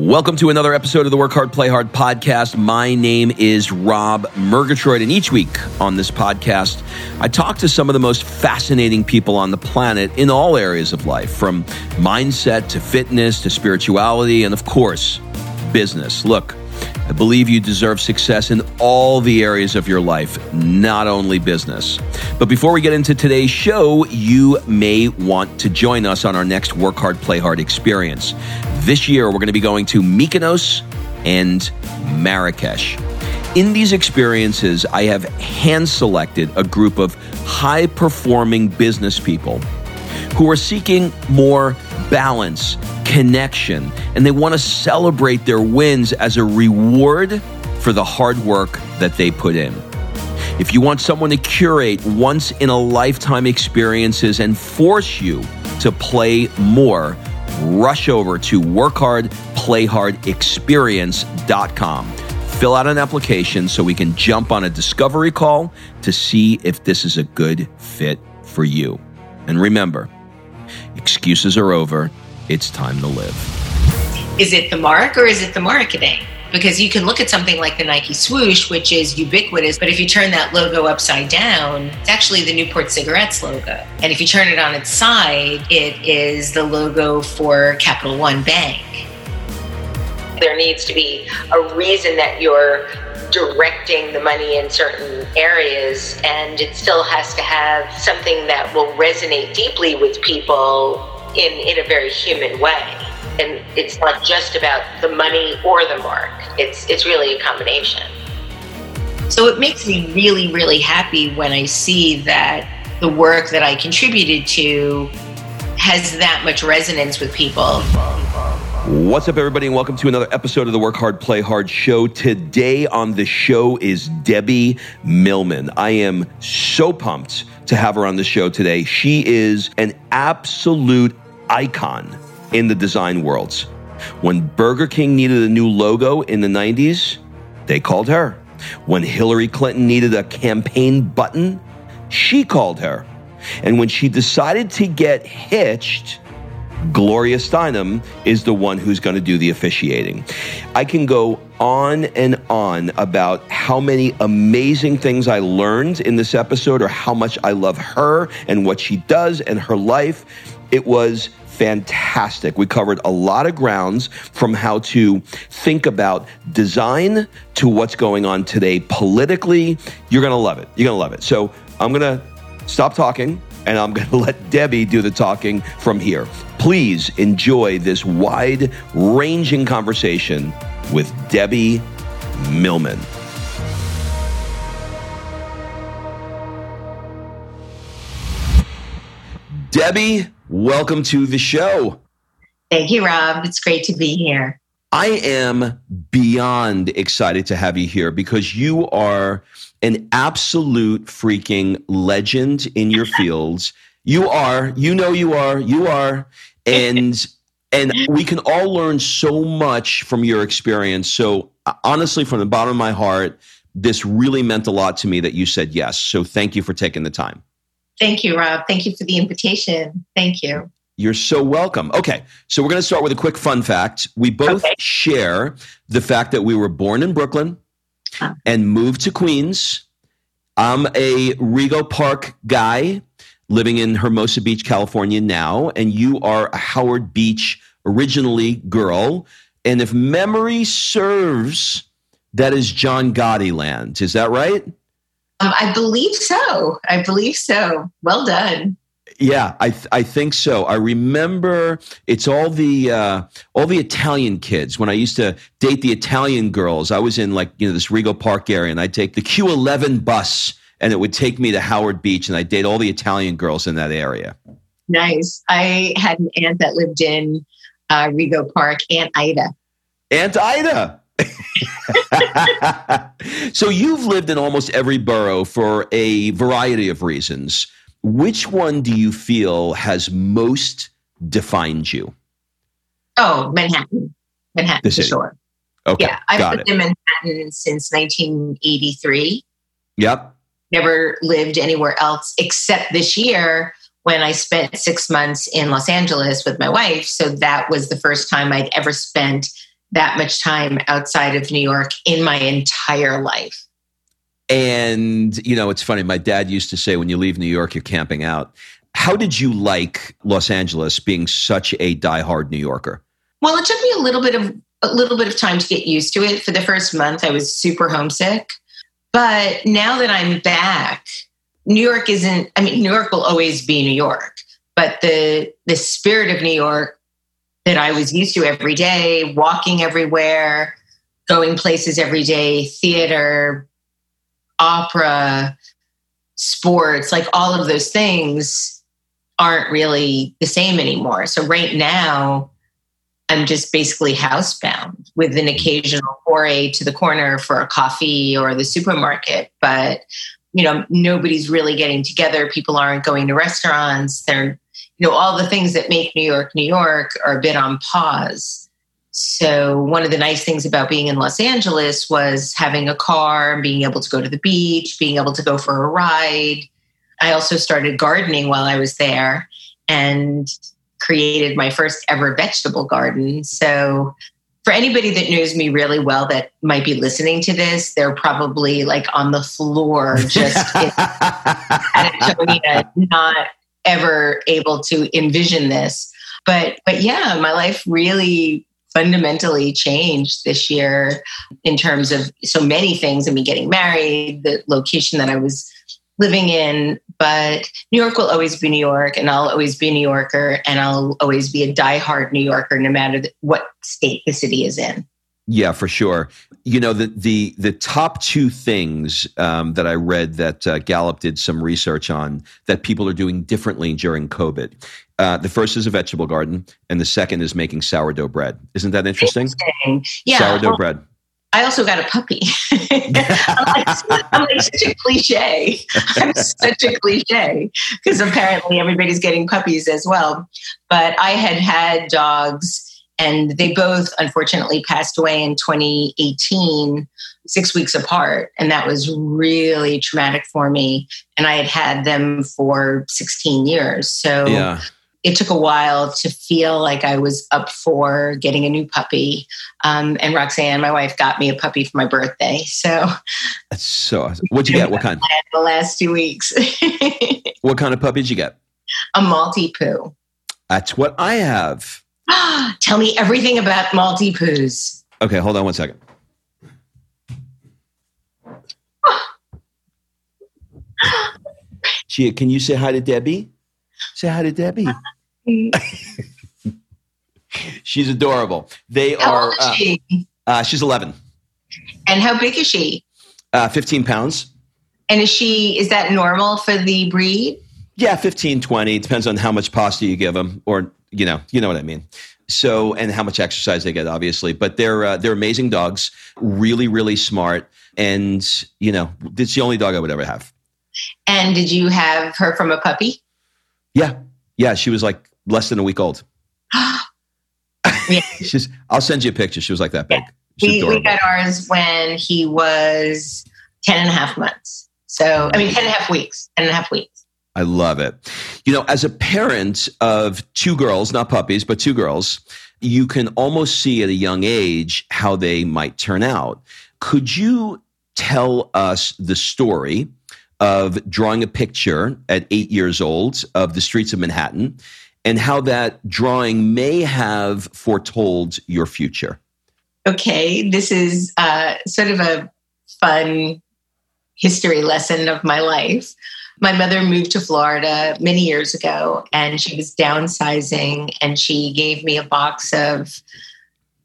Welcome to another episode of the Work Hard, Play Hard podcast. My name is Rob Murgatroyd, and each week on this podcast, I talk to some of the most fascinating people on the planet in all areas of life, from mindset to fitness to spirituality, and of course, business. Look, I believe you deserve success in all the areas of your life, not only business. But before we get into today's show, you may want to join us on our next Work Hard, Play Hard experience. This year, we're going to be going to Mykonos and Marrakesh. In these experiences, I have hand selected a group of high performing business people who are seeking more balance, connection, and they want to celebrate their wins as a reward for the hard work that they put in. If you want someone to curate once in a lifetime experiences and force you to play more, rush over to workhardplayhardexperience.com. Fill out an application so we can jump on a discovery call to see if this is a good fit for you. And remember, excuses are over. It's time to live. Is it the mark or is it the marketing? Because you can look at something like the Nike swoosh, which is ubiquitous, but if you turn that logo upside down, it's actually the Newport Cigarettes logo. And if you turn it on its side, it is the logo for Capital One Bank. There needs to be a reason that you're directing the money in certain areas, and it still has to have something that will resonate deeply with people in, in a very human way. And it's not just about the money or the mark. It's it's really a combination. So it makes me really, really happy when I see that the work that I contributed to has that much resonance with people. What's up, everybody, and welcome to another episode of the Work Hard, Play Hard show. Today on the show is Debbie Millman. I am so pumped to have her on the show today. She is an absolute icon in the design worlds. When Burger King needed a new logo in the 90s, they called her. When Hillary Clinton needed a campaign button, she called her. And when she decided to get hitched, Gloria Steinem is the one who's going to do the officiating. I can go on and on about how many amazing things I learned in this episode or how much I love her and what she does and her life. It was fantastic. We covered a lot of grounds from how to think about design to what's going on today politically. You're going to love it. You're going to love it. So I'm going to stop talking and I'm going to let Debbie do the talking from here. Please enjoy this wide ranging conversation with Debbie Millman. Debbie, welcome to the show. Thank you, Rob. It's great to be here. I am beyond excited to have you here because you are an absolute freaking legend in your fields. You are, you know you are, you are. And and we can all learn so much from your experience. So uh, honestly from the bottom of my heart, this really meant a lot to me that you said yes. So thank you for taking the time. Thank you, Rob. Thank you for the invitation. Thank you. You're so welcome. Okay, so we're going to start with a quick fun fact. We both okay. share the fact that we were born in Brooklyn ah. and moved to Queens. I'm a Rego Park guy living in Hermosa Beach, California now, and you are a Howard Beach originally girl. And if memory serves, that is John Gotti land. Is that right? Um, I believe so. I believe so. Well done. Yeah, I th- I think so. I remember it's all the uh, all the Italian kids. When I used to date the Italian girls, I was in like you know this Rego Park area, and I'd take the Q11 bus, and it would take me to Howard Beach, and I'd date all the Italian girls in that area. Nice. I had an aunt that lived in uh, Rego Park, Aunt Ida. Aunt Ida. so you've lived in almost every borough for a variety of reasons. Which one do you feel has most defined you? Oh, Manhattan. Manhattan for sure. Okay. Yeah, I've lived it. in Manhattan since 1983. Yep. Never lived anywhere else except this year when I spent six months in Los Angeles with my wife. So that was the first time I'd ever spent that much time outside of New York in my entire life. And, you know, it's funny. My dad used to say, when you leave New York, you're camping out. How did you like Los Angeles being such a diehard New Yorker? Well, it took me a little bit of a little bit of time to get used to it. For the first month, I was super homesick. But now that I'm back, New York isn't, I mean, New York will always be New York, but the the spirit of New York that I was used to every day, walking everywhere, going places every day, theater, opera, sports, like all of those things aren't really the same anymore. So right now, I'm just basically housebound with an occasional foray to the corner for a coffee or the supermarket. But, you know, nobody's really getting together. People aren't going to restaurants. They're, you know, all the things that make New York, New York are a bit on pause. So, one of the nice things about being in Los Angeles was having a car, and being able to go to the beach, being able to go for a ride. I also started gardening while I was there. And created my first ever vegetable garden. So, for anybody that knows me really well that might be listening to this, they're probably like on the floor just Antonia, not ever able to envision this. But but yeah, my life really fundamentally changed this year in terms of so many things. I mean, getting married, the location that I was living in, but New York will always be New York, and I'll always be a New Yorker, and I'll always be a diehard New Yorker, no matter what state the city is in. Yeah, for sure. You know the the the top two things um, that I read that uh, Gallup did some research on that people are doing differently during COVID. Uh, the first is a vegetable garden, and the second is making sourdough bread. Isn't that interesting? interesting. Yeah, sourdough well, bread. I also got a puppy. I'm, like, I'm, like, such a cliche. I'm such a cliche because apparently everybody's getting puppies as well. But I had had dogs and they both unfortunately passed away in 2018, six weeks apart. And that was really traumatic for me. And I had had them for 16 years. So yeah it took a while to feel like I was up for getting a new puppy. Um, and Roxanne, my wife, got me a puppy for my birthday. So that's so awesome. What'd you get? What kind? The last two weeks. what kind of puppy did you get? A Maltipoo. That's what I have. Tell me everything about Maltipoos. Okay, hold on one second. Gia, can you say hi to Debbie? Say hi to Debbie. she's adorable. They how are. Old is she? Uh, uh, she's 11. And how big is she? Uh, 15 pounds. And is she, is that normal for the breed? Yeah, 15, 20. It depends on how much pasta you give them or, you know, you know what I mean. So, and how much exercise they get, obviously. But they're, uh, they're amazing dogs, really, really smart. And, you know, it's the only dog I would ever have. And did you have her from a puppy? Yeah. Yeah. She was like less than a week old. yeah. She's, I'll send you a picture. She was like that big. We, we, got ours when he was 10 and a half months. So, I mean, 10 and a half weeks, 10 and a half weeks. I love it. You know, as a parent of two girls, not puppies, but two girls, you can almost see at a young age how they might turn out. Could you tell us the story of drawing a picture at eight years old of the streets of Manhattan and how that drawing may have foretold your future. Okay, this is uh, sort of a fun history lesson of my life. My mother moved to Florida many years ago and she was downsizing and she gave me a box of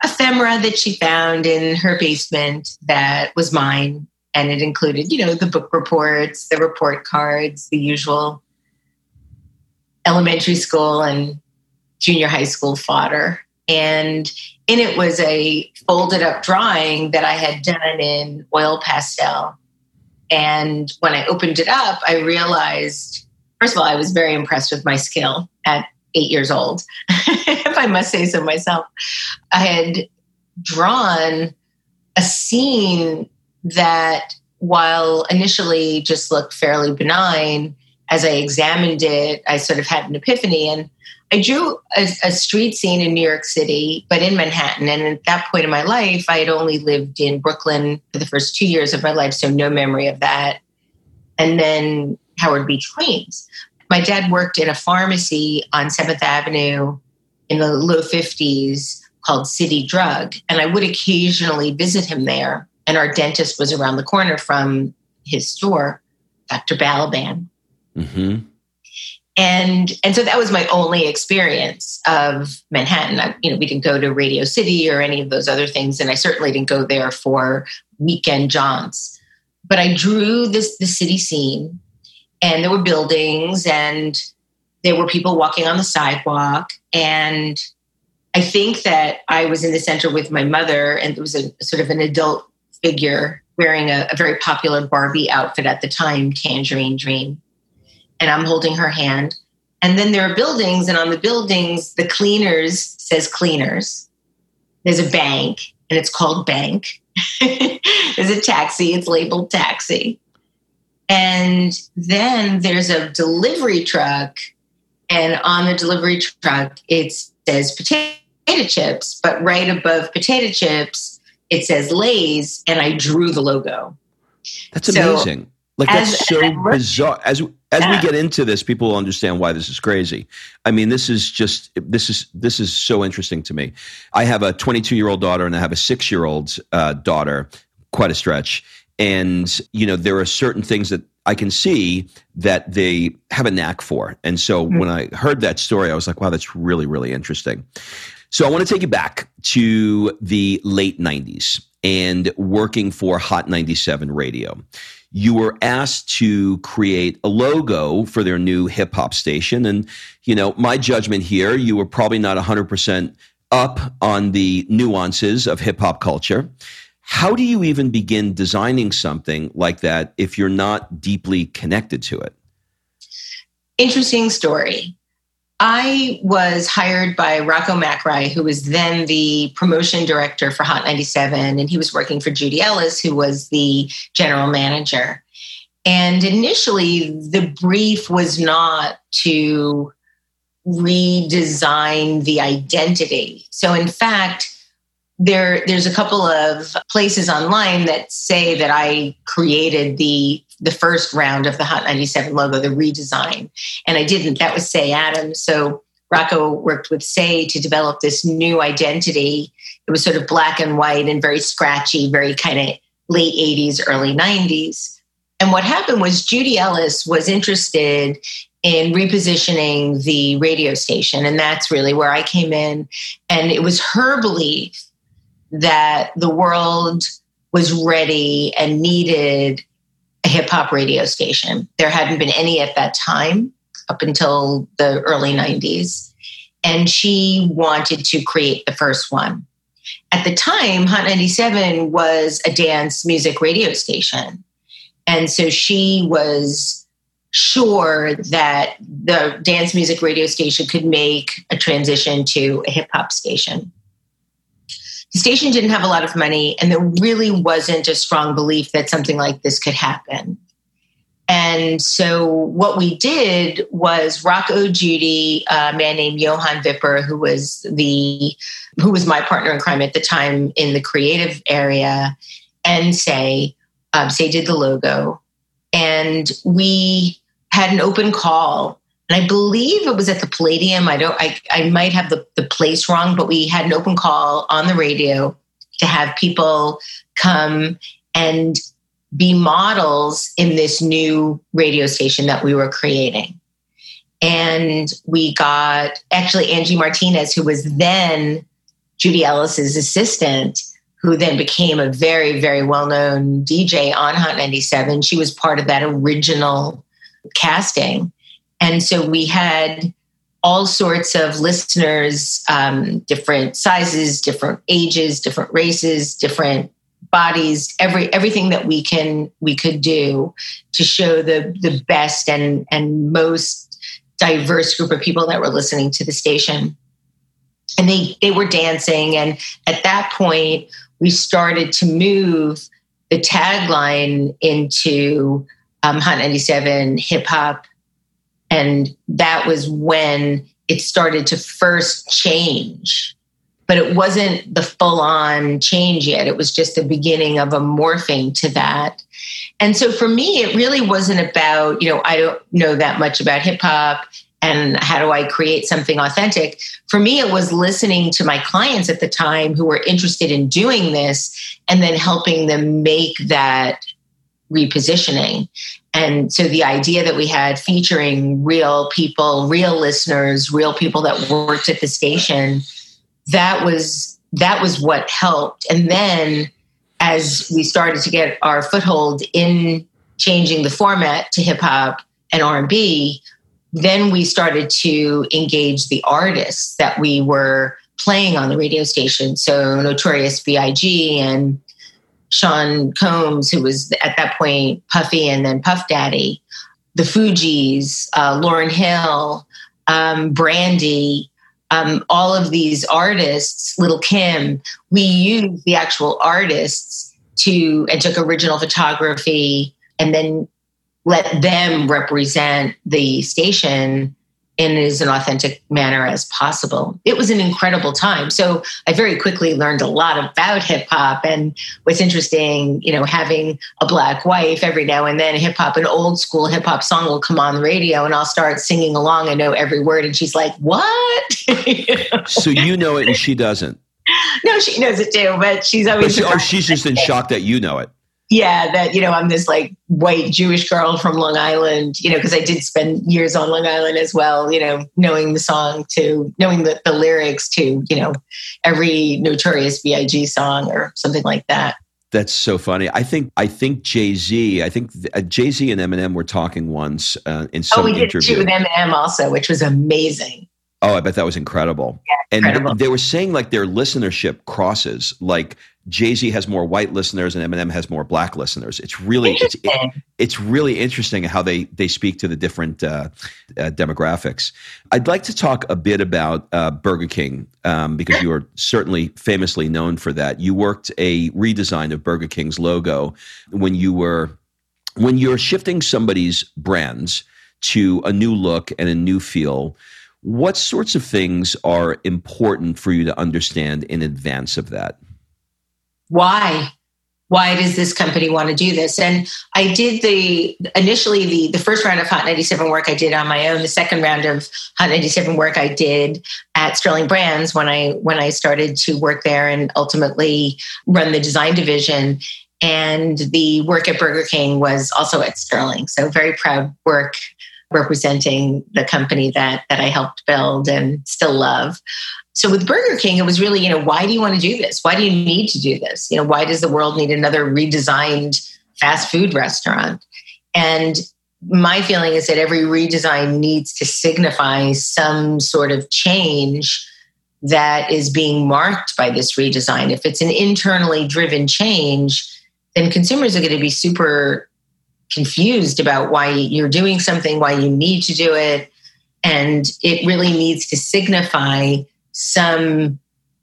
ephemera that she found in her basement that was mine and it included, you know, the book reports, the report cards, the usual elementary school and junior high school fodder. And in it was a folded up drawing that I had done in oil pastel. And when I opened it up, I realized, first of all, I was very impressed with my skill at eight years old, if I must say so myself. I had drawn a scene that while initially just looked fairly benign, as I examined it, I sort of had an epiphany. And I drew a, a, street scene in New York City, but in Manhattan. And at that point in my life, I had only lived in Brooklyn for the first two years of my life, so no memory of that. And then Howard Beach, Queens. My dad worked in a pharmacy on 7th Avenue in the low 50s called City Drug. And I would occasionally visit him there. And our dentist was around the corner from his store, Dr. Balaban. Mm-hmm. And and so that was my only experience of Manhattan. I, you know, we didn't go to Radio City or any of those other things, and I certainly didn't go there for weekend jaunts. But I drew this the city scene, and there were buildings, and there were people walking on the sidewalk, and I think that I was in the center with my mother, and there was a sort of an adult figure wearing a, a very popular Barbie outfit at the time, Tangerine Dream and I'm holding her hand. And then there are buildings, and on the buildings, the cleaners says cleaners. There's a bank, and it's called bank. there's a taxi, it's labeled taxi. And then there's a delivery truck, and on the delivery truck, it says potato chips, but right above potato chips, it says Lay's, and I drew the logo. That's amazing. Like that's as, so bizarre. As as yeah. we get into this, people will understand why this is crazy. I mean, this is just this is this is so interesting to me. I have a 22 year old daughter and I have a six year old uh, daughter. Quite a stretch. And you know, there are certain things that I can see that they have a knack for. And so mm-hmm. when I heard that story, I was like, wow, that's really really interesting. So I want to take you back to the late 90s and working for Hot 97 Radio you were asked to create a logo for their new hip hop station. And, you know, my judgment here, you were probably not 100% up on the nuances of hip hop culture. How do you even begin designing something like that if you're not deeply connected to it? Interesting story. I was hired by Rocco McRae, who was then the promotion director for Hot 97, and he was working for Judy Ellis, who was the general manager. And initially, the brief was not to redesign the identity. So, in fact, there, there's a couple of places online that say that I created the the first round of the Hot 97 logo, the redesign. And I didn't. That was Cey Adams. So Rocco worked with Cey to develop this new identity. It was sort of black and white and very scratchy, very kind of late 80s, early 90s. And what happened was Judy Ellis was interested in repositioning the radio station. And that's really where I came in. And it was her belief that the world was ready and needed a hip hop radio station. There hadn't been any at that time up until the early 90s. And she wanted to create the first one. At the time, Hot 97 was a dance music radio station. And so she was sure that the dance music radio station could make a transition to a hip hop station the station didn't have a lot of money, and there really wasn't a strong belief that something like this could happen. And so what we did was Rocco Judy, a man named Johan Vipper, who was the who was my partner in crime at the time in the creative area, and Cey, um, Cey did the logo, and we had an open call and I believe it was at the Palladium. I don't. I, I might have the, the place wrong, but we had an open call on the radio to have people come and be models in this new radio station that we were creating. And we got actually Angie Martinez, who was then Judy Ellis's assistant, who then became a very, very well known DJ on Hot 97. She was part of that original casting. And so we had all sorts of listeners, um, different sizes, different ages, different races, different bodies, every everything that we can we could do to show the the best and and most diverse group of people that were listening to the station. And they they were dancing, and at that point, we started to move the tagline into um, Hot 97 hip hop And that was when it started to first change. But it wasn't the full on change yet. It was just the beginning of a morphing to that. And so for me, it really wasn't about, you know, I don't know that much about hip hop and how do I create something authentic? For me, it was listening to my clients at the time who were interested in doing this and then helping them make that repositioning. And so the idea that we had featuring real people, real listeners, real people that worked at the station, that was that was what helped. And then as we started to get our foothold in changing the format to hip hop and R&B, then we started to engage the artists that we were playing on the radio station. So Notorious B.I.G. and Sean Combs, who was at that point Puffy and then Puff Daddy, the Fugees, uh, Lauryn Hill, um, Brandy, um, all of these artists, Lil' Kim, we used the actual artists to and took original photography and then let them represent the station in as an authentic manner as possible. It was an incredible time. So I very quickly learned a lot about hip hop and what's interesting, you know, having a black wife every now and then hip hop, an old school hip hop song will come on the radio and I'll start singing along. I know every word. And she's like, what? so you know it and she doesn't. No, she knows it too, but she's always. But she, oh, she's just in shock that you know it yeah, that, you know, I'm this like white Jewish girl from Long Island, you know, because I did spend years on Long Island as well, you know, knowing the song to knowing the, the lyrics to, you know, every notorious B.I.G. song or something like that. That's so funny. I think I think Jay Z. I think uh, Jay Z and Eminem were talking once uh, in some oh, we did interview. with Eminem also, which was amazing. Oh, I bet that was incredible. Yeah, incredible. And they were saying like their listenership crosses. Like Jay Z has more white listeners and Eminem has more black listeners. It's really it's, it, it's really interesting how they they speak to the different uh, uh, demographics. I'd like to talk a bit about uh, Burger King um, because you are certainly famously known for that. You worked a redesign of Burger King's logo when you were when you're shifting somebody's brands to a new look and a new feel. What sorts of things are important for you to understand in advance of that? Why why does this company want to do this? And i did the initially the the first round of hot 97 work i did on my own. The second round of hot 97 work i did at sterling brands when i when i started to work there and ultimately run the design division. And the work at burger king was also at sterling. So very proud work representing the company that that i helped build and still love so with Burger King, it was really, you know, why do you want to do this? Why do you need to do this? You know, why does the world need another redesigned fast food restaurant? And my feeling is that every redesign needs to signify some sort of change that is being marked by this redesign. If it's an internally driven change, then consumers are going to be super confused about why you're doing something, why you need to do it. And it really needs to signify some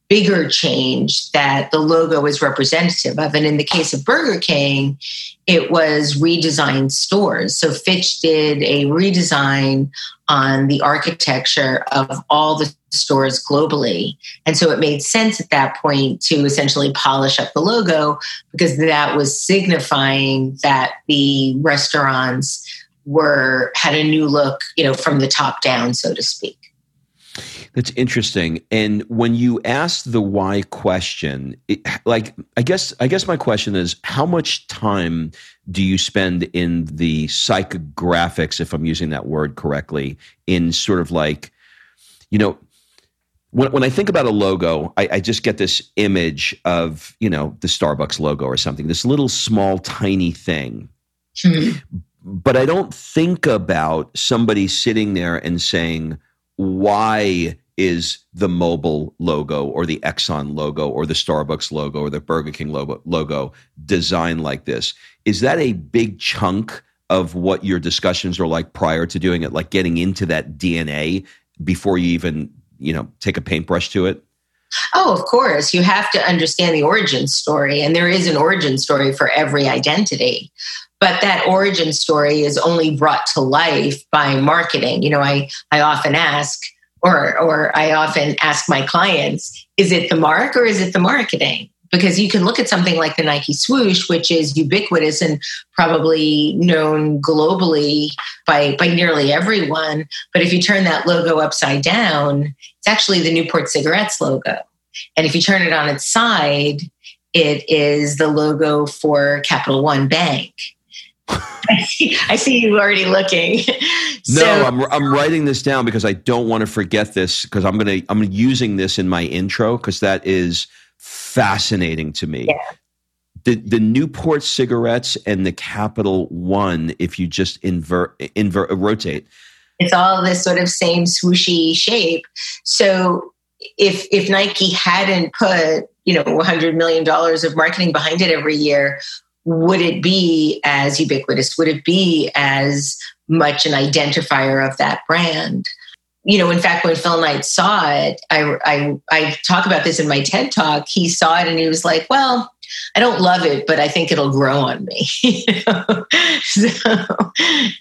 bigger change that the logo is representative of. And in the case of Burger King, it was redesigned stores. So Fitch did a redesign on the architecture of all the stores globally. And so it made sense at that point to essentially polish up the logo because that was signifying that the restaurants were had a new look, you know, from the top down, so to speak. That's interesting. And when you ask the why question, it, like I guess I guess my question is how much time do you spend in the psychographics if I'm using that word correctly in sort of like you know when, when I think about a logo, I, I, just get this image of, you know, the Starbucks logo or something, this little small, tiny thing. Mm-hmm. But I don't think about somebody sitting there and saying, why is the Mobil logo or the Exxon logo or the Starbucks logo or the Burger King logo, logo designed like this? Is that a big chunk of what your discussions are like prior to doing it, like getting into that DNA before you even, you know, take a paintbrush to it? Oh, of course. You have to understand the origin story, and there is an origin story for every identity. but that origin story is only brought to life by marketing. You know, I, I often ask, or, or I often ask my clients, is it the mark or is it the marketing? Because you can look at something like the Nike swoosh, which is ubiquitous and probably known globally by, by nearly everyone. But if you turn that logo upside down, it's actually the Newport Cigarettes logo. And if you turn it on its side, it is the logo for Capital One Bank. I see you already looking. so, no, I'm, I'm writing this down because I don't want to forget this because I'm gonna I'm using this in my intro because that is fascinating to me. Yeah. The the Newport cigarettes and the Capital One, if you just invert invert rotate, it's all this sort of same swooshy shape. So if if Nike hadn't put you know 100 million dollars of marketing behind it every year would it be as ubiquitous would it be as much an identifier of that brand you know in fact when phil knight saw it I, I i talk about this in my ted talk he saw it and he was like well I don't love it, but I think it'll grow on me. so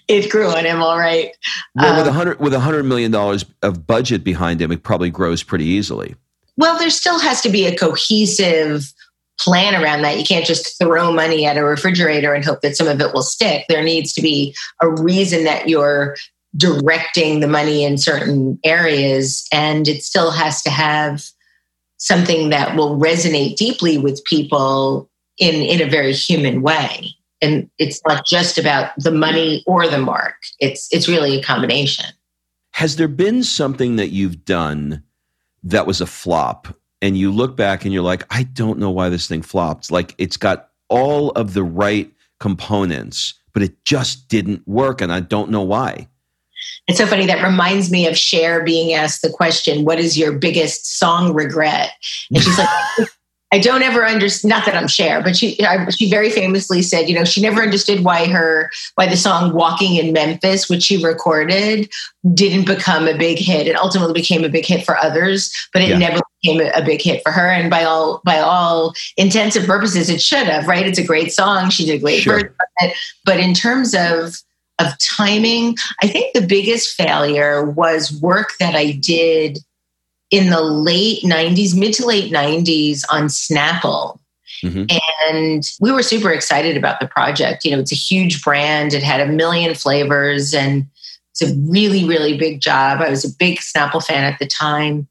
it grew on him, all right. Well, um, with a hundred with a hundred million dollars of budget behind him, it probably grows pretty easily. Well, there still has to be a cohesive plan around that. You can't just throw money at a refrigerator and hope that some of it will stick. There needs to be a reason that you're directing the money in certain areas, and it still has to have something that will resonate deeply with people in, in a very human way. And it's not just about the money or the mark. It's it's really a combination. Has there been something that you've done that was a flop and you look back and you're like, I don't know why this thing flopped. Like it's got all of the right components, but it just didn't work and I don't know why. It's so funny. That reminds me of Cher being asked the question, What is your biggest song regret? And she's like, I don't ever understand. Not that I'm Cher, but she she very famously said, you know, she never understood why her why the song "Walking in Memphis," which she recorded, didn't become a big hit. It ultimately became a big hit for others, but it yeah. never became a, big hit for her. And by all by all intents and purposes, it should have. Right? It's a great song. She did great sure. but in terms of of timing, I think the biggest failure was work that I did in the late 90s, mid to late 90s on Snapple. Mm-hmm. And we were super excited about the project. You know, it's a huge brand, it had a million flavors, and it's a really, really big job. I was a big Snapple fan at the time.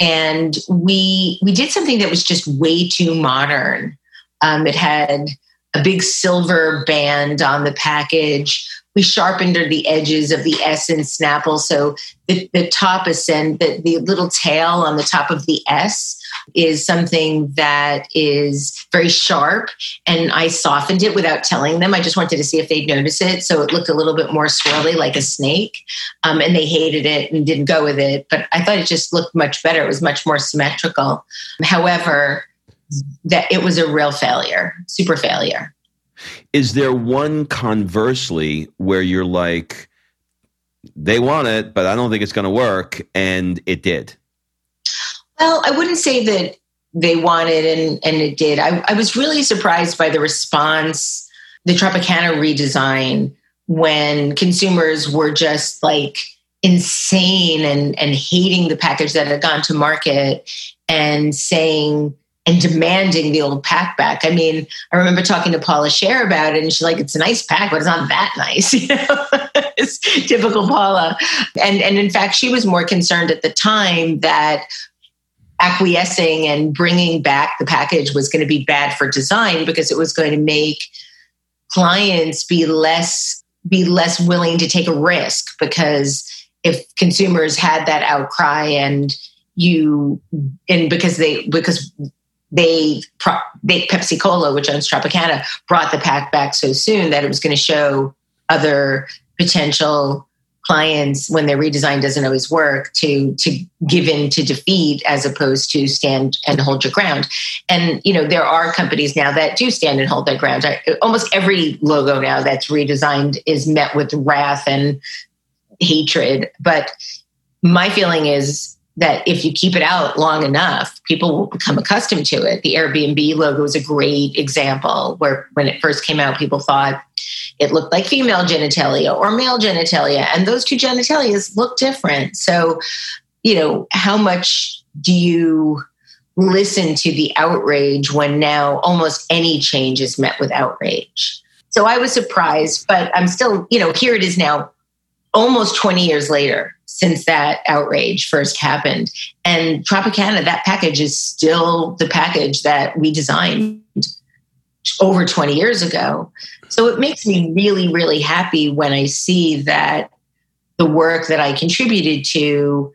And we we did something that was just way too modern. Um, it had a big silver band on the package we sharpened the edges of the S in Snapple. So the, the top ascend, the, the little tail on the top of the S is something that is very sharp. And I softened it without telling them. I just wanted to see if they'd notice it. So it looked a little bit more swirly like a snake. Um, and they hated it and didn't go with it. But I thought it just looked much better. It was much more symmetrical. However, that it was a real failure, super failure. Is there one conversely where you're like, they want it, but I don't think it's going to work, and it did? Well, I wouldn't say that they wanted and, and it did. I, I was really surprised by the response, the Tropicana redesign, when consumers were just like insane and, and hating the package that had gone to market and saying, and demanding the old pack back. I mean, I remember talking to Paula Scher about it, and she's like, "It's a nice pack, but it's not that nice." You know, it's typical Paula. And and in fact, she was more concerned at the time that acquiescing and bringing back the package was going to be bad for design because it was going to make clients be less be less willing to take a risk because if consumers had that outcry and you and because they because they, they Pepsi Cola, which owns Tropicana, brought the pack back so soon that it was going to show other potential clients when their redesign doesn't always work to to give in to defeat as opposed to stand and hold your ground. And you know there are companies now that do stand and hold their ground. I, almost every logo now that's redesigned is met with wrath and hatred. But my feeling is that if you keep it out long enough, people will become accustomed to it. The Airbnb logo is a great example where when it first came out, people thought it looked like female genitalia or male genitalia, and those two genitalias look different. So, you know, how much do you listen to the outrage when now almost any change is met with outrage? So I was surprised, but I'm still, you know, here it is now almost 20 years later since that outrage first happened. And Tropicana, that package is still the package that we designed over 20 years ago. So it makes me really, really happy when I see that the work that I contributed to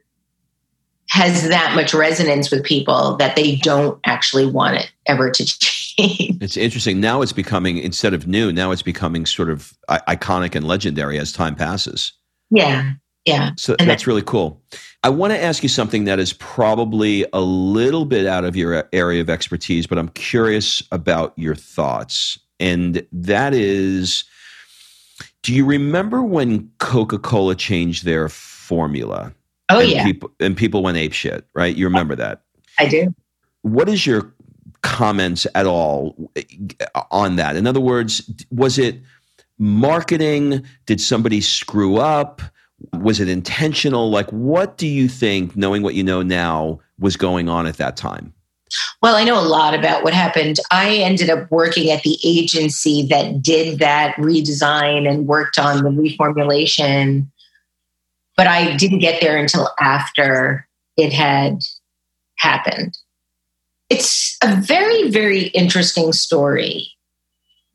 has that much resonance with people that they don't actually want it ever to change. It's interesting. Now it's becoming, instead of new, now it's becoming sort of iconic and legendary as time passes. Yeah. Yeah. So and that's really cool. I want to ask you something that is probably a little bit out of your area of expertise, but I'm curious about your thoughts. And that is do you remember when Coca Cola changed their formula? Oh, and yeah. People, and people went ape shit, right? You remember that? I do. What is your comments at all eh, on that? In other words, was it marketing? Did somebody screw up? Was it intentional? Like, what do you think, knowing what you know now, was going on at that time? Well, I know a lot about what happened. I ended up working at the agency that did that redesign and worked on the reformulation, but I didn't get there until after it had happened. It's a very, very interesting story.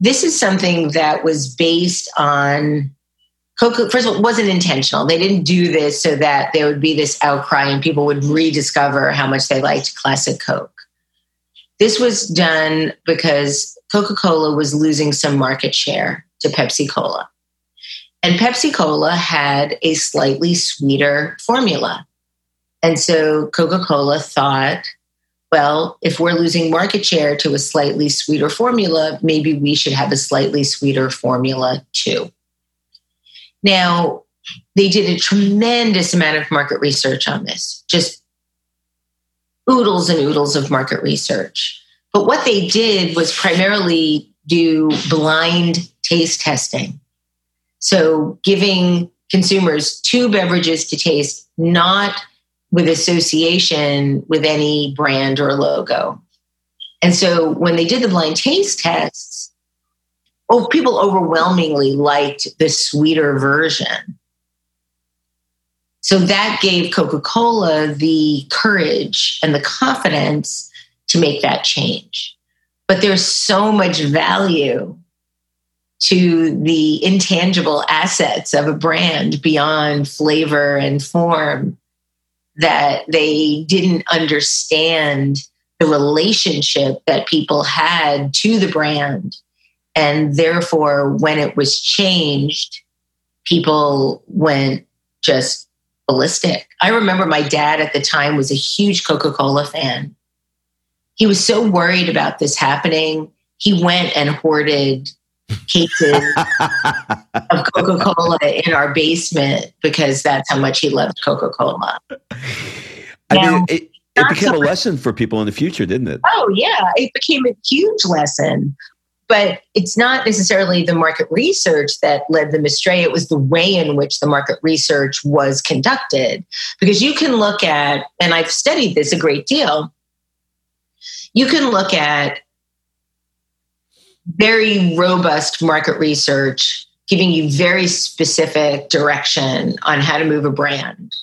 This is something that was based on Coca, first of all, it wasn't intentional. They didn't do this so that there would be this outcry and people would rediscover how much they liked classic Coke. This was done because Coca Cola was losing some market share to Pepsi Cola. And Pepsi Cola had a slightly sweeter formula. And so Coca Cola thought, well, if we're losing market share to a slightly sweeter formula, maybe we should have a slightly sweeter formula too. Now, they did a tremendous amount of market research on this, just oodles and oodles of market research. But what they did was primarily do blind taste testing. So, giving consumers two beverages to taste, not with association with any brand or logo. And so, when they did the blind taste tests, oh, people overwhelmingly liked the sweeter version. So that gave Coca Cola the courage and the confidence to make that change. But there's so much value to the intangible assets of a brand beyond flavor and form that they didn't understand the relationship that people had to the brand and therefore, when it was changed, people went just ballistic. I remember my dad at the time was a huge Coca Cola fan. He was so worried about this happening, he went and hoarded cases of Coca Cola in our basement because that's how much he loved Coca Cola. I mean, it, it became so a lesson for people in the future, didn't it? Oh, yeah. It became a huge lesson but it's not necessarily the market research that led them astray. It was the way in which the market research was conducted. Because you can look at, and I've studied this a great deal, you can look at very robust market research giving you very specific direction on how to move a brand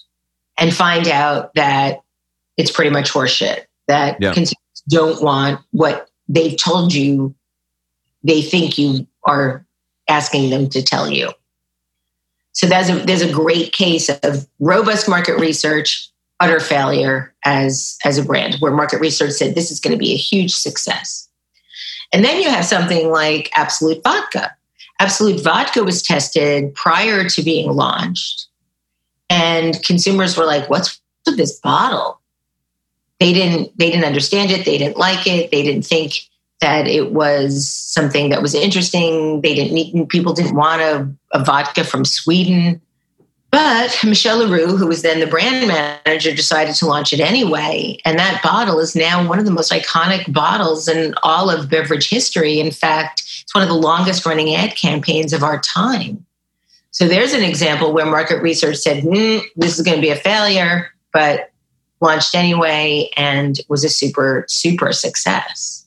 and find out that it's pretty much horseshit, that yeah. consumers don't want what they've told you they think you are asking them to tell you. So there's a, there's a great case of robust market research, utter failure as, as a brand, where market research said this is going to be a huge success. And then you have something like Absolut Vodka. Absolut Vodka was tested prior to being launched. And consumers were like, what's with this bottle? They didn't they didn't understand it, they didn't like it, they didn't think that it was something that was interesting. They didn't need, people didn't want a, a vodka from Sweden. But Michelle LaRue, who was then the brand manager, decided to launch it anyway. And that bottle is now one of the most iconic bottles in all of beverage history. In fact, it's one of the longest running ad campaigns of our time. So there's an example where market research said, mm, this is going to be a failure, but launched anyway and was a super, super success.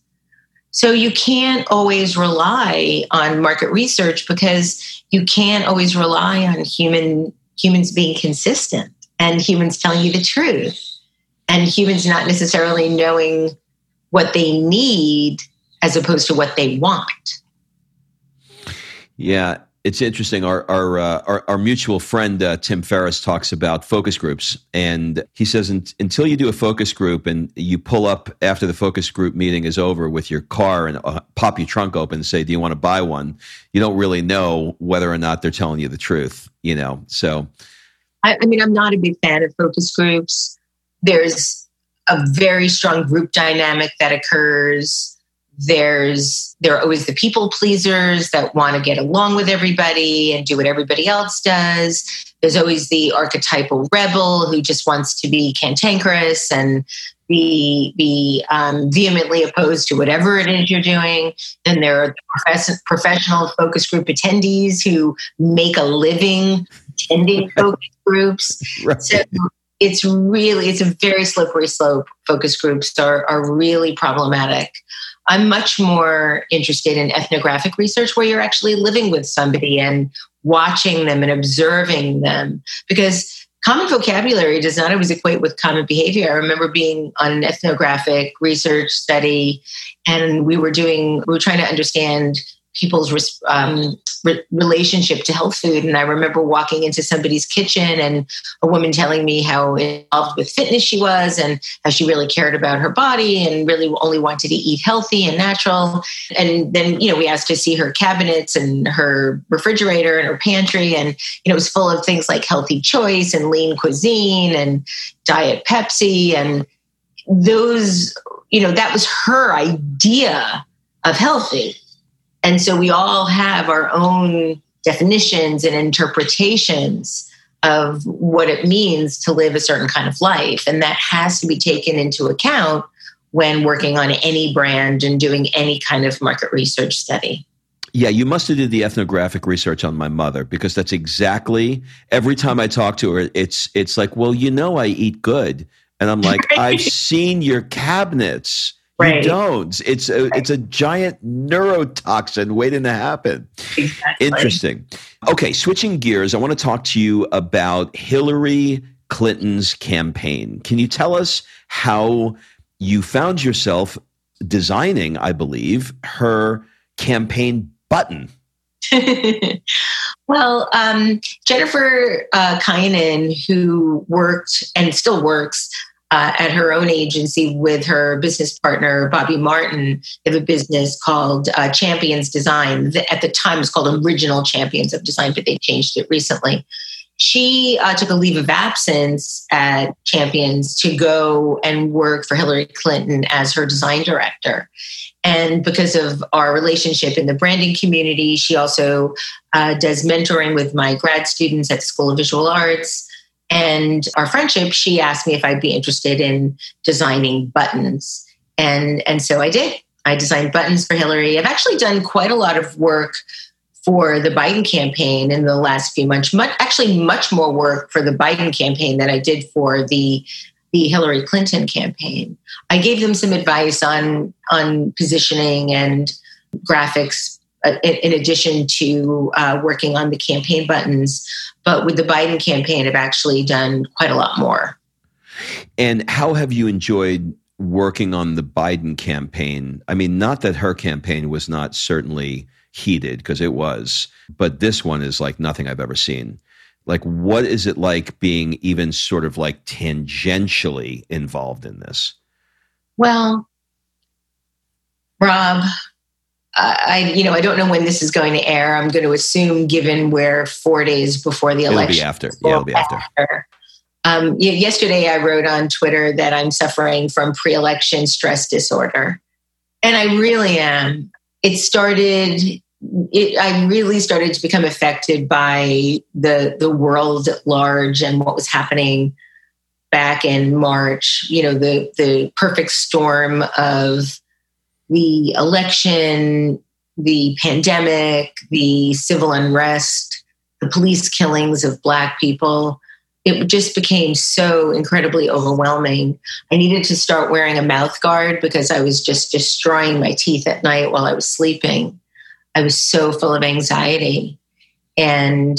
So you can't always rely on market research because you can't always rely on human humans being consistent and humans telling you the truth and humans not necessarily knowing what they need as opposed to what they want. Yeah, it's interesting. Our our uh, our, our, mutual friend uh, Tim Ferriss talks about focus groups, and he says until you do a focus group and you pull up after the focus group meeting is over with your car and uh, pop your trunk open and say, "Do you want to buy one?" You don't really know whether or not they're telling you the truth. You know, so. I, I mean, I'm not a big fan of focus groups. There's a very strong group dynamic that occurs there's there are always the people pleasers that want to get along with everybody and do what everybody else does. There's always the archetypal rebel who just wants to be cantankerous and be be um, vehemently opposed to whatever it is you're doing. Then there are the professional focus group attendees who make a living attending focus groups. Right. so it's really it's a very slippery slope. Focus groups are, are really problematic I'm much more interested in ethnographic research where you're actually living with somebody and watching them and observing them because common vocabulary does not always equate with common behavior. I remember being on an ethnographic research study and we were doing, we were trying to understand people's um, re- relationship to health food. And I remember walking into somebody's kitchen and a woman telling me how involved with fitness she was and how she really cared about her body and really only wanted to eat healthy and natural. And then, you know, we asked to see her cabinets and her refrigerator and her pantry. And, you know, it was full of things like healthy choice and lean cuisine and diet Pepsi. And those, you know, that was her idea of healthy and so we all have our own definitions and interpretations of what it means to live a certain kind of life. And that has to be taken into account when working on any brand and doing any kind of market research study. Yeah, you must have did the ethnographic research on my mother because that's exactly every time I talk to her, it's it's like, well, you know, I eat good, and I'm like, I've seen your cabinets. Right. You don't. It's a, right. it's a giant neurotoxin waiting to happen. Exactly. Interesting. Okay, switching gears, I want to talk to you about Hillary Clinton's campaign. Can you tell us how you found yourself designing, I believe, her campaign button? well, um, Jennifer uh, Kinon, who worked and still works uh, at her own agency with her business partner Bobby Martin. They have a business called uh, Champions Design. At the time, it was called Original Champions of Design, but they changed it recently. She uh, took a leave of absence at Champions to go and work for Hillary Clinton as her design director. And because of our relationship in the branding community, she also uh, does mentoring with my grad students at the School of Visual Arts and our friendship, she asked me if I'd be interested in designing buttons. And, and so I did. I designed buttons for Hillary. I've actually done quite a lot of work for the Biden campaign in the last few months. Much, actually, much more work for the Biden campaign than I did for the the Hillary Clinton campaign. I gave them some advice on on positioning and graphics uh, in addition to uh, working on the campaign buttons. But with the Biden campaign, I've actually done quite a lot more. And how have you enjoyed working on the Biden campaign? I mean, not that her campaign was not certainly heated, because it was, but this one is like nothing I've ever seen. Like, what is it like being even sort of like tangentially involved in this? Well, Rob, I, you know, I don't know when this is going to air. I'm going to assume, given we're four days before the election, it'll be after. Yeah, it'll be after. after. Um, yesterday, I wrote on Twitter that I'm suffering from pre-election stress disorder, and I really am. It started it, I really started to become affected by the the world at large and what was happening back in March. You know, the the perfect storm of the election, the pandemic, the civil unrest, the police killings of Black people. It just became so incredibly overwhelming. I needed to start wearing a mouth guard because I was just destroying my teeth at night while I was sleeping. I was so full of anxiety. And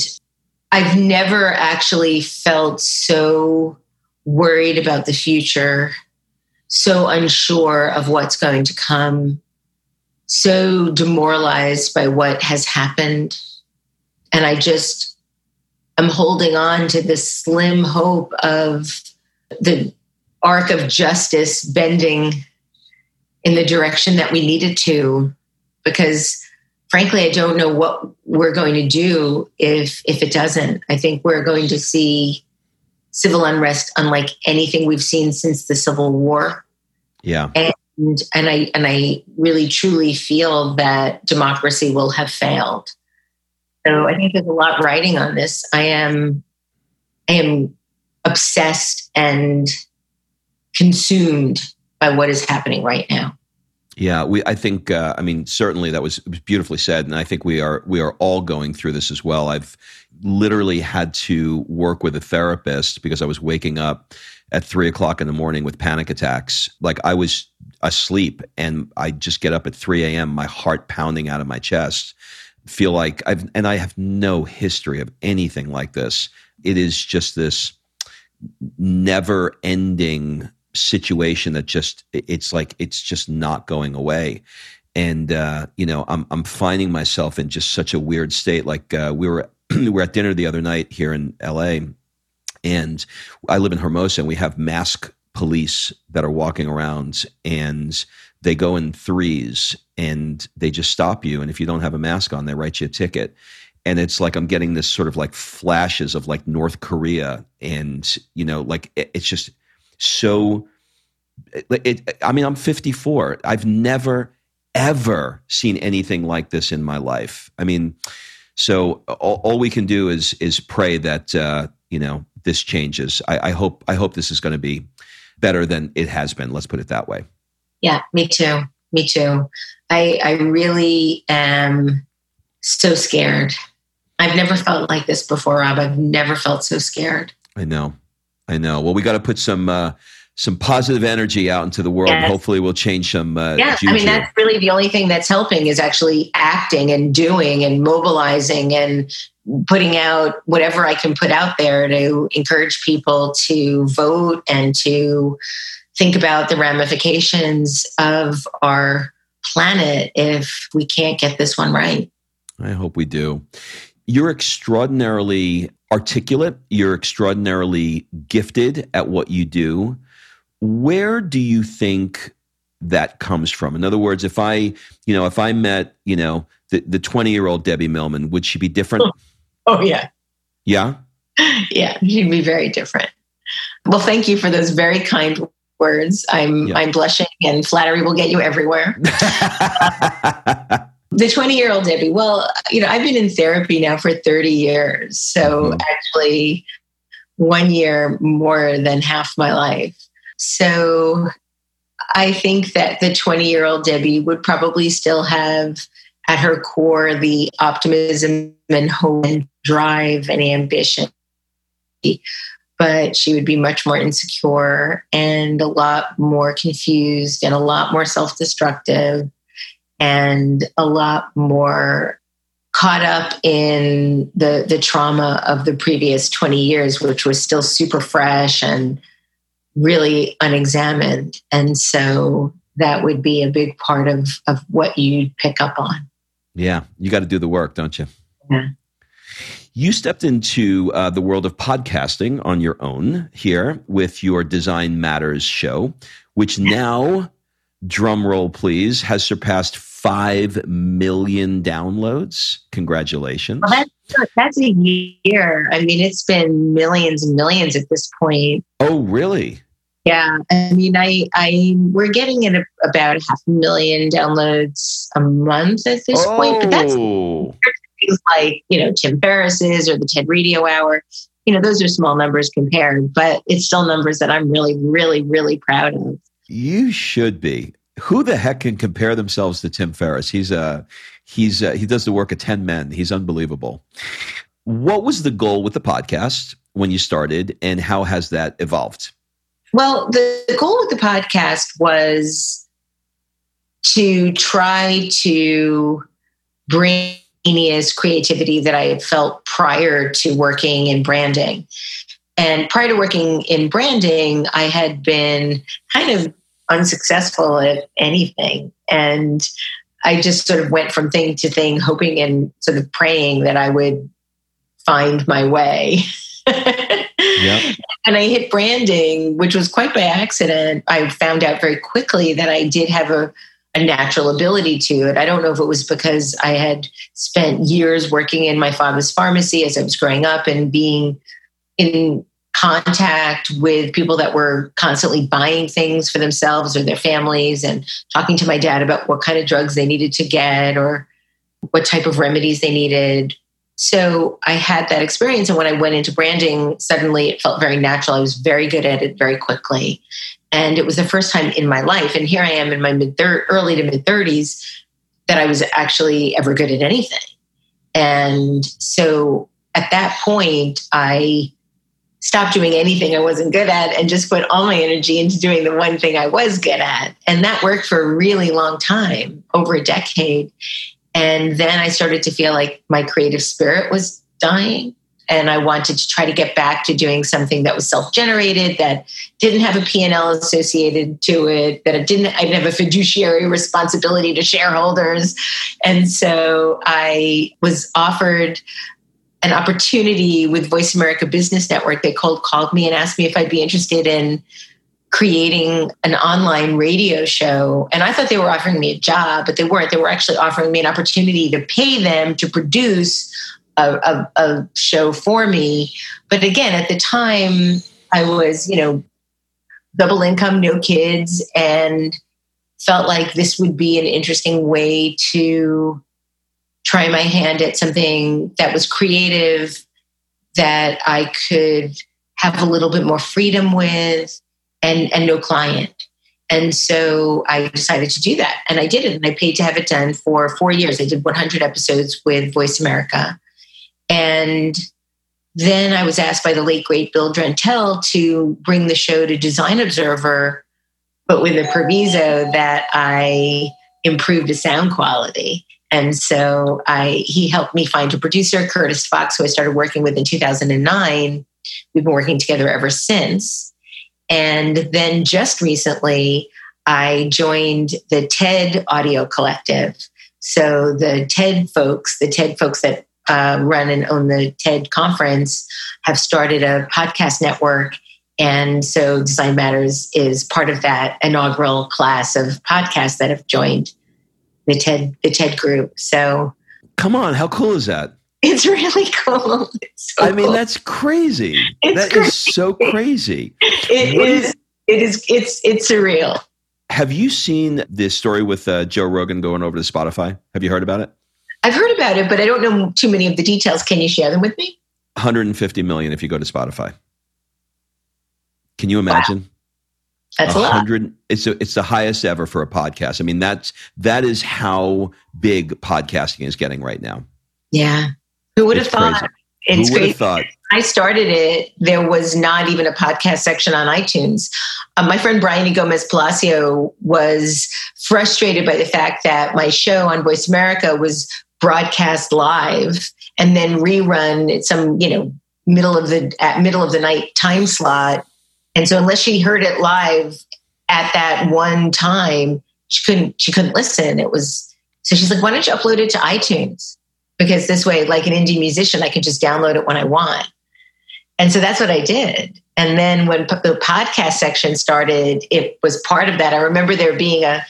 I've never actually felt so worried about the future, so unsure of what's going to come, so demoralized by what has happened. And I just am holding on to this slim hope of the arc of justice bending in the direction that we needed to because frankly i don't know what we're going to do if if it doesn't i think we're going to see civil unrest unlike anything we've seen since the civil war. Yeah. And and i and i really truly feel that democracy will have failed. So i think there's a lot writing on this. I am i am obsessed and consumed by what is happening right now yeah, we. I think. Uh, I mean, certainly that was, beautifully said, and I think we are we are all going through this as well. I've literally had to work with a therapist because I was waking up at three o'clock in the morning with panic attacks. Like I was asleep, and I just get up at three a.m. My heart pounding out of my chest. Feel like I've and I have no history of anything like this. It is just this never ending situation that just it's like it's just not going away and uh, you know I'm I'm finding myself in just such a weird state. Like uh, we were we were at dinner the other night here in L.A. and I live in Hermosa, and we have mask police that are walking around, and they go in threes, and they just stop you, and if you don't have a mask on, they write you a ticket. And it's like I'm getting this sort of like flashes of like North Korea, and you know, like it, it's just so it, it, I mean, I'm 54. I've never ever seen anything like this in my life. I mean, so all, all we can do is is pray that uh, you know this changes. I, I hope I hope this is going to be better than it has been. Let's put it that way. Yeah, me too. Me too. I I really am so scared. I've never felt like this before, Rob. I've never felt so scared. I know. I know. Well, we got to put some uh, some positive energy out into the world. Yes. Hopefully, we'll change some. Uh, yeah, juju. I mean that's really the only thing that's helping is actually acting and doing and mobilizing and putting out whatever I can put out there to encourage people to vote and to think about the ramifications of our planet if we can't get this one right. I hope we do. You're extraordinarily articulate. You're extraordinarily gifted at what you do. Where do you think that comes from? In other words, if I, you know, if I met, you know, the, the 20 year old Debbie Millman, would she be different? Oh, yeah. Yeah? Yeah, she'd be very different. Well, thank you for those very kind words. I'm yeah. I'm blushing and flattery will get you everywhere. the 20 year old Debbie. Well, you know, I've been in therapy now for 30 years. So mm-hmm. actually, one year more than half my life. So I think that the 20 year old Debbie would probably still have at her core the optimism and hope and drive and ambition. But she would be much more insecure and a lot more confused and a lot more self destructive and a lot more caught up in the the trauma of the previous 20 years which was still super fresh and really unexamined. And so that would be a big part of of what you'd pick up on. Yeah you got to do the work don't you? Yeah. You stepped into uh, the world of podcasting on your own here with your design matters show which now drum roll please, has surpassed 5 million downloads. Congratulations. Well, that's, that's a year. I mean, it's been millions and millions at this point. Oh, really? Yeah, I mean, I, I, we're getting at a, about half a million downloads a month at this oh. point. But that's oh. things like you know Tim Ferriss's or the TED Radio Hour. You know, those are small numbers compared, but it's still numbers that I'm really, really, really proud of. You should be. Who the heck can compare themselves to Tim Ferriss? He's a he's uh, he does the work of ten men. He's unbelievable. What was the goal with the podcast when you started, and how has that evolved? Well, the goal of the podcast was to try to bring Enia's creativity that I had felt prior to working in branding. And prior to working in branding, I had been kind of unsuccessful at anything. And I just sort of went from thing to thing, hoping and sort of praying that I would find my way. yep. And I hit branding, which was quite by accident. I found out very quickly that I did have a, a natural ability to it. I don't know if it was because I had spent years working in my father's pharmacy as I was growing up and being in contact with people that were constantly buying things for themselves or their families and talking to my dad about what kind of drugs they needed to get or what type of remedies they needed so I had that experience. And when I went into branding, suddenly it felt very natural. I was very good at it very quickly. And it was the first time in my life. And here I am in my mid early to mid 30s that I was actually ever good at anything. And so at that point, I stopped doing anything I wasn't good at and just put all my energy into doing the one thing I was good at. And that worked for a really long time, over a decade. And then I started to feel like my creative spirit was dying. And I wanted to try to get back to doing something that was self-generated, that didn't have a P&L associated to it, that it didn't, I didn't have a fiduciary responsibility to shareholders. And so I was offered an opportunity with Voice America Business Network. They cold called me and asked me if I'd be interested in creating an online radio show. And I thought they were offering me a job, but they weren't. They were actually offering me an opportunity to pay them to produce a, a, a show for me. But again, at the time, I was, you know, double income, no kids, and felt like this would be an interesting way to try my hand at something that was creative that I could have a little bit more freedom with and, and no client. And so I decided to do that. And I did it. And I paid to have it done for four years. I did 100 episodes with Voice America. And then I was asked by the late, great Bill Drenttel to bring the show to Design Observer, but with a proviso that I improved the sound quality. And so I, he helped me find a producer, Curtis Fox, who I started working with in 2009. We've been working together ever since. And then just recently, I joined the TED Audio Collective. So the TED folks, the TED folks that uh, run and own the TED conference, have started a podcast network. And so Design Matters is part of that inaugural class of podcasts that have joined the TED the TED group. So come on, how cool is that? It's really cool. It's so I mean, cool. that's crazy. It's that crazy. is so crazy. It is, is, It is. It's. It's surreal. Have you seen this story with uh, Joe Rogan going over to Spotify? Have you heard about it? I've heard about it, but I don't know too many of the details. Can you share them with me? 150 million if you go to Spotify. Can you imagine? Wow. That's a hundred. It's a, it's the highest ever for a podcast. I mean, that's that is how big podcasting is getting right now. Yeah, who would have thought? Crazy. It's Who would have thought? I started it. There was not even a podcast section on iTunes. Uh, my friend Bryony Gomez Palacio was frustrated by the fact that my show on Voice America was broadcast live and then rerun at some, you know, middle of the at middle of the night time slot. And so unless she heard it live at that one time, she couldn't she couldn't listen. It was so she's like, why don't you upload it to iTunes? because this way, like an indie musician, I can just download it when I want. And so that's what I did. And then when the podcast section started, it was part of that. I remember there being a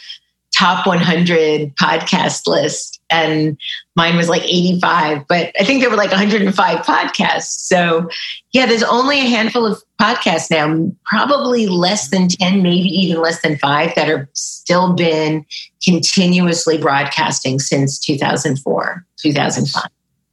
top 100 podcast list and mine was like 85 but i think there were like 105 podcasts. So yeah there's only a handful of podcasts now probably less than 10 maybe even less than 5 that are still been continuously broadcasting since 2004 2005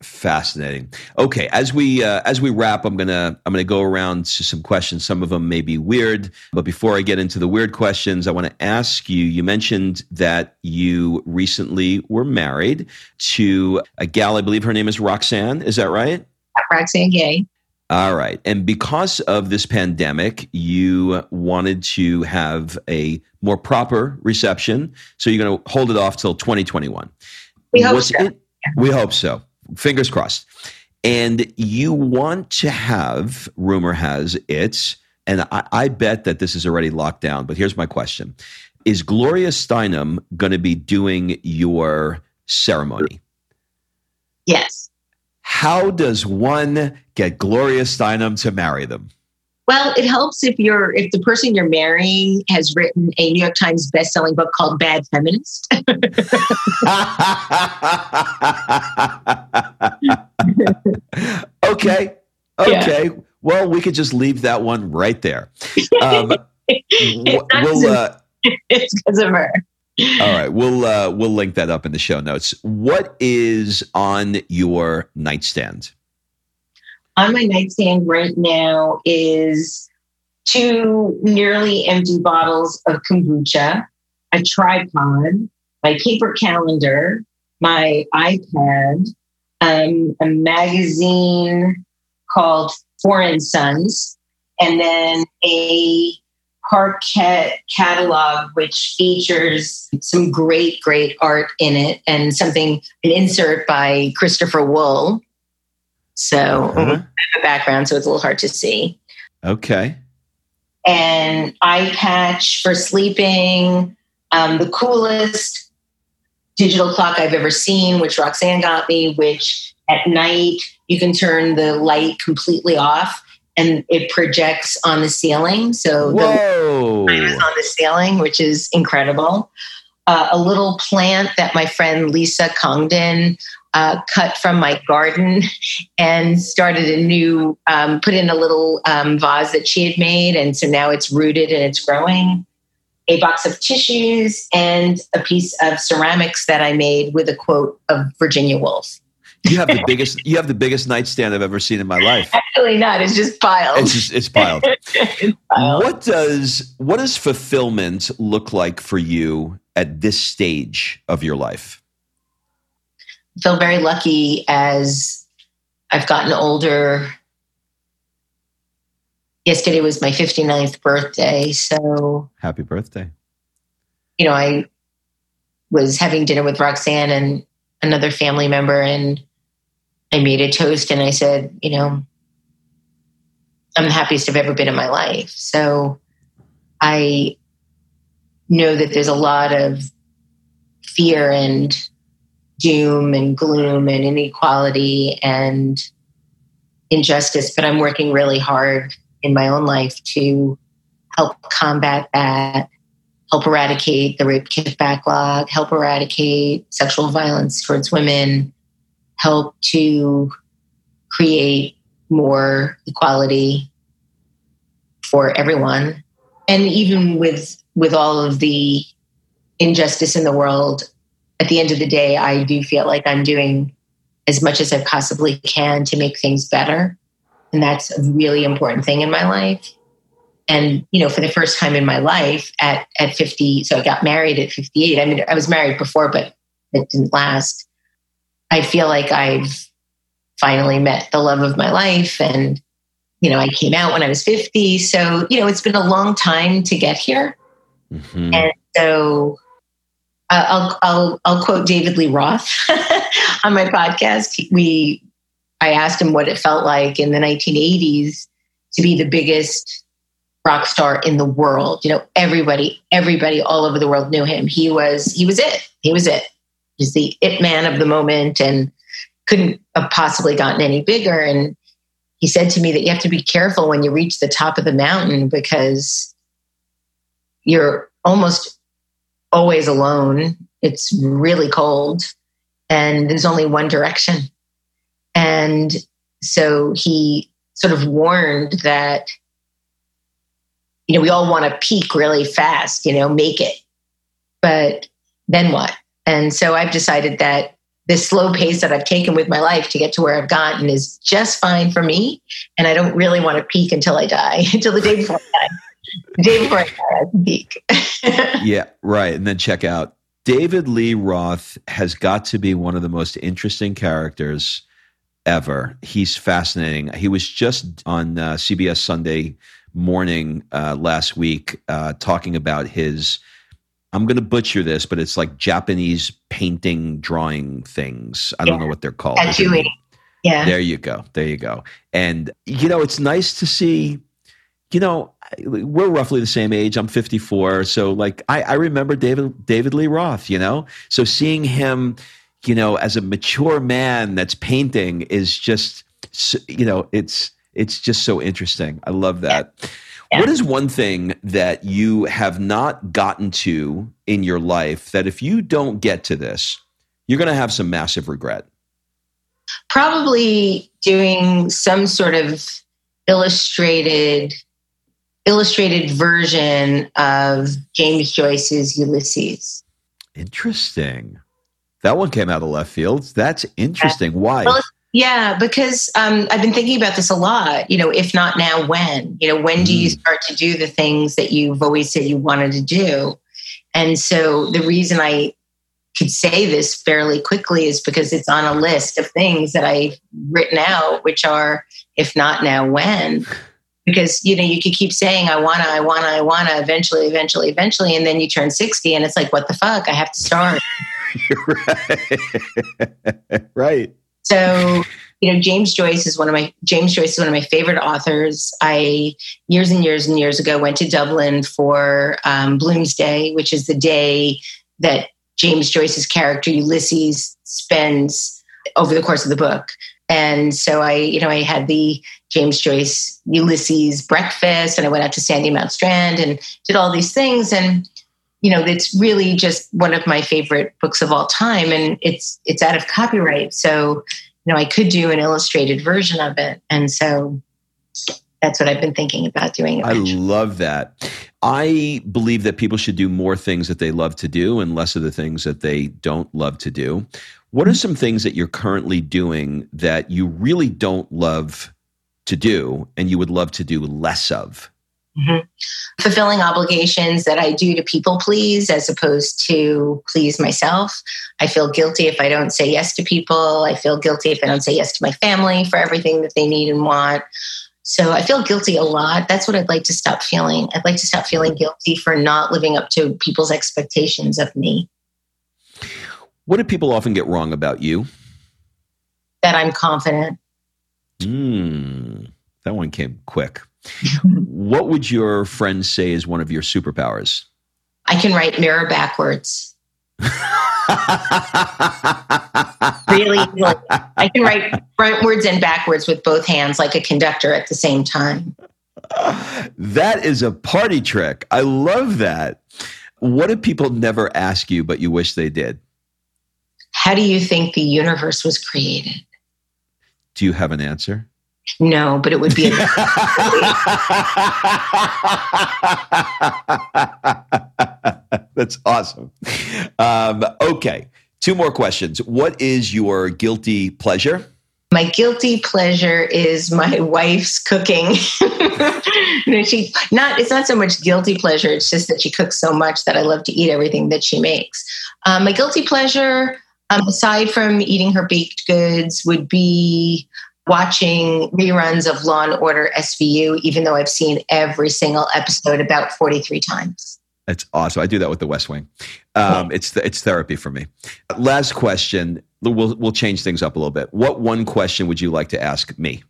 Fascinating. Okay, as we uh, as we wrap, I'm gonna I'm gonna go around to some questions. Some of them may be weird, but before I get into the weird questions, I want to ask you. You mentioned that you recently were married to a gal. I believe her name is Roxane. Is that right? roxane Gay. All right. And because of this pandemic, you wanted to have a more proper reception. So you're going to hold it off till 2021. We hope so. It, we hope so fingers crossed. And you want to have, rumor has it, and I, I, bet that this is already locked down, but here's my question Is Gloria Steinem going to be doing your ceremony? Yes. How does one get Gloria Steinem to marry them? Well, it helps if you're if the person you're marrying has written a New York Times best-selling book called Bad Feminist. okay. Okay. Yeah. Well, we could just leave that one right there. Um, we'll, uh, it's because of her. All right, we'll uh, we'll link that up in the show notes. What is on your nightstand? On my nightstand right now is two nearly empty bottles of kombucha, a tripod, my paper calendar, my iPad, um, a magazine called Foreign Sons, and then a Parkett catalog, which features some great, great art in it and something, an insert by Christopher Wool so uh-huh. A background, so it's a little hard to see. Okay. And eye patch for sleeping. Um, the coolest digital clock I've ever seen, which Roxane got me, which at night you can turn the light completely off and it projects on the ceiling. So Whoa. the is on the ceiling, which is incredible. Uh, a little plant that my friend Lisa Congdon uh, cut from my garden and started a new, um, put in a little um, vase that she had made. And so now it's rooted and it's growing. A box of tissues and a piece of ceramics that I made with a quote of Virginia Woolf. You have the biggest. You have the biggest nightstand I've ever seen in my life. Actually, not. It's just piled. It's just it's piled. it's piled. What does what does fulfillment look like for you at this stage of your life? Feel very lucky as I've gotten older. Yesterday was my 59th birthday. So happy birthday. You know, I was having dinner with Roxane and another family member, and I made a toast and I said, you know, I'm the happiest I've ever been in my life. So I know that there's a lot of fear and doom and gloom and inequality and injustice, but I'm working really hard in my own life to help combat that, help eradicate the rape kit backlog, help eradicate sexual violence towards women, help to create more equality for everyone. And even with with all of the injustice in the world, at the end of the day, I do feel like I'm doing as much as I possibly can to make things better. And that's a really important thing in my life. And, you know, for the first time in my life at, at 50, so I got married at 58. I mean, I was married before, but it didn't last. I feel like I've finally met the love of my life. And, you know, I came out when I was 50. So, you know, it's been a long time to get here. Mm-hmm. And so I'll, I'll, I'll quote David Lee Roth on my podcast. We, I asked him what it felt like in the 1980s to be the biggest rock star in the world. You know, everybody, everybody all over the world knew him. He was, he was it. He was it. He's the it man of the moment and couldn't have possibly gotten any bigger. And he said to me that you have to be careful when you reach the top of the mountain because you're almost always alone. It's really cold and there's only one direction. And so he sort of warned that, you know, we all want to peak really fast, you know, make it. But then what? And so I've decided that this slow pace that I've taken with my life to get to where I've gotten is just fine for me. And I don't really want to peak until I die, until the day before I die. Day before I die, I can peak. yeah, right. And then check out David Lee Roth has got to be one of the most interesting characters ever. He's fascinating. He was just on uh, CBS Sunday morning uh, last week uh, talking about his I'm going to butcher this, but it's like Japanese painting, drawing things. I don't know what they're called. Tattooing. Yeah. There you go. There you go. And, you know, it's nice to see, you know, we're roughly the same age. I'm 54. So, like, I, I remember David, David Lee Roth, you know? So seeing him, you know, as a mature man that's painting is just, you know, it's, it's just so interesting. I love that. Yeah. Yeah. What is one thing that you have not gotten to in your life that if you don't get to this, you're going to have some massive regret? Probably doing some sort of illustrated illustrated version of James Joyce's Ulysses. Interesting. That one came out of left field. That's interesting. Why? Well, yeah, because um, I've been thinking about this a lot. You know, if not now, when? You know, when do you mm. start to do the things that you've always said you wanted to do? And so the reason I could say this fairly quickly is because it's on a list of things that I've written out, which are, if not now, when? Because, you know, you could keep saying, I wanna, I wanna, I wanna, eventually, eventually, eventually. And then you turn 60 and it's like, what the fuck? I have to start. right. right. So, you know, James Joyce is one of my James Joyce is one of my favorite authors. I years and years and years ago went to Dublin for um, Bloomsday, which is the day that James Joyce's character Ulysses spends over the course of the book. And so I, you know, I had the James Joyce Ulysses breakfast, and I went out to Sandymount Strand and did all these things. And you know, it's really just one of my favorite books of all time, and it's it's out of copyright. So, you know, I could do an illustrated version of it, and so that's what I've been thinking about doing. Eventually. I love that. I believe that people should do more things that they love to do and less of the things that they don't love to do. What are some things that you're currently doing that you really don't love to do and you would love to do less of? Mm-hmm. Fulfilling obligations that I do to people please as opposed to please myself. I feel guilty if I don't say yes to people. I feel guilty if I don't say yes to my family for everything that they need and want. So I feel guilty a lot. That's what I'd like to stop feeling. I'd like to stop feeling guilty for not living up to people's expectations of me. What do people often get wrong about you? That I'm confident. Mm, that one came quick what would your friends say is one of your superpowers? I can write mirror backwards. really, I can write frontwards and backwards with both hands like a conductor at the same time. That is a party trick. I love that. What do people never ask you, but you wish they did? How do you think the universe was created? Do you have an answer? No, but it would be. That's awesome. Um, okay, two more questions. What is your guilty pleasure? My guilty pleasure is my wife's cooking. she not it's not so much guilty pleasure. It's just that she cooks so much that I love to eat everything that she makes. Um, my guilty pleasure, um, aside from eating her baked goods, would be watching reruns of Law and Order SVU, even though I've seen every single episode about 43 times. That's awesome. I do that with The West Wing. Um, it's it's therapy for me. Last question. We'll we'll change things up a little bit. What one question would you like to ask me?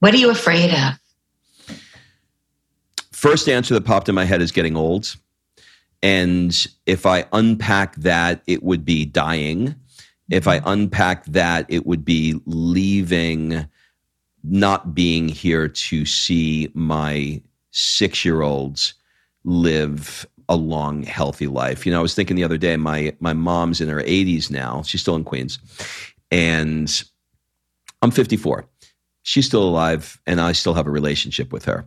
What are you afraid of? First answer that popped in my head is getting old. And if I unpack that, it would be dying if I mm-hmm. unpack that, it would be leaving, not being here to see my six year olds live a long, healthy life. You know, I was thinking the other day, my my mom's in her 80s now. She's still in Queens, and I'm 54. She's still alive, and I still have a relationship with her.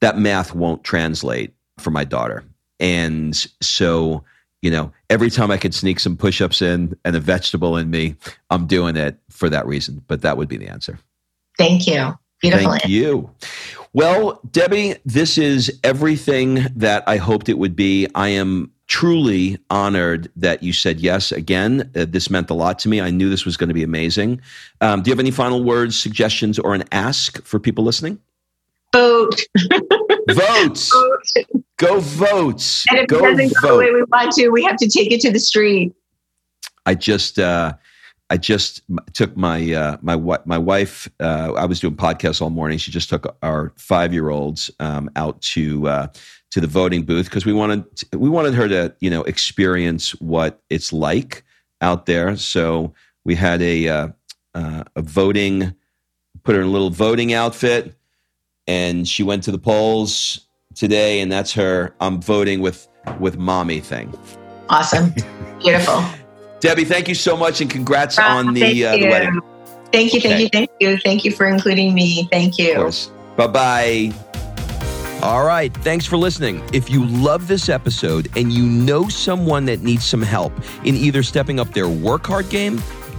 That math won't translate for my daughter, and so you know, every time I could sneak some push-ups in and a vegetable in me, I'm doing it for that reason. But that would be the answer. Thank you. Beautiful. Thank you. Well, Debbie, this is everything that I hoped it would be. I am truly honored that you said yes again. Uh, this meant a lot to me. I knew this was going to be amazing. Um, do you have any final words, suggestions, or an ask for people listening? Vote. Votes. Vote. Go votes. And if go it doesn't go the way we want to, we have to take it to the street. I just, uh, I just took my uh, my my wife. Uh, I was doing podcasts all morning. She just took our five year olds um, out to uh, to the voting booth because we wanted we wanted her to you know experience what it's like out there. So we had a uh, uh, a voting, put her in a little voting outfit, and she went to the polls today, and that's her. I'm voting with with mommy thing. Awesome, beautiful. Debbie, thank you so much and congrats on the, uh, the wedding. Thank you, thank okay. you, thank you. Thank you for including me. Thank you. Bye bye. All right. Thanks for listening. If you love this episode and you know someone that needs some help in either stepping up their work hard game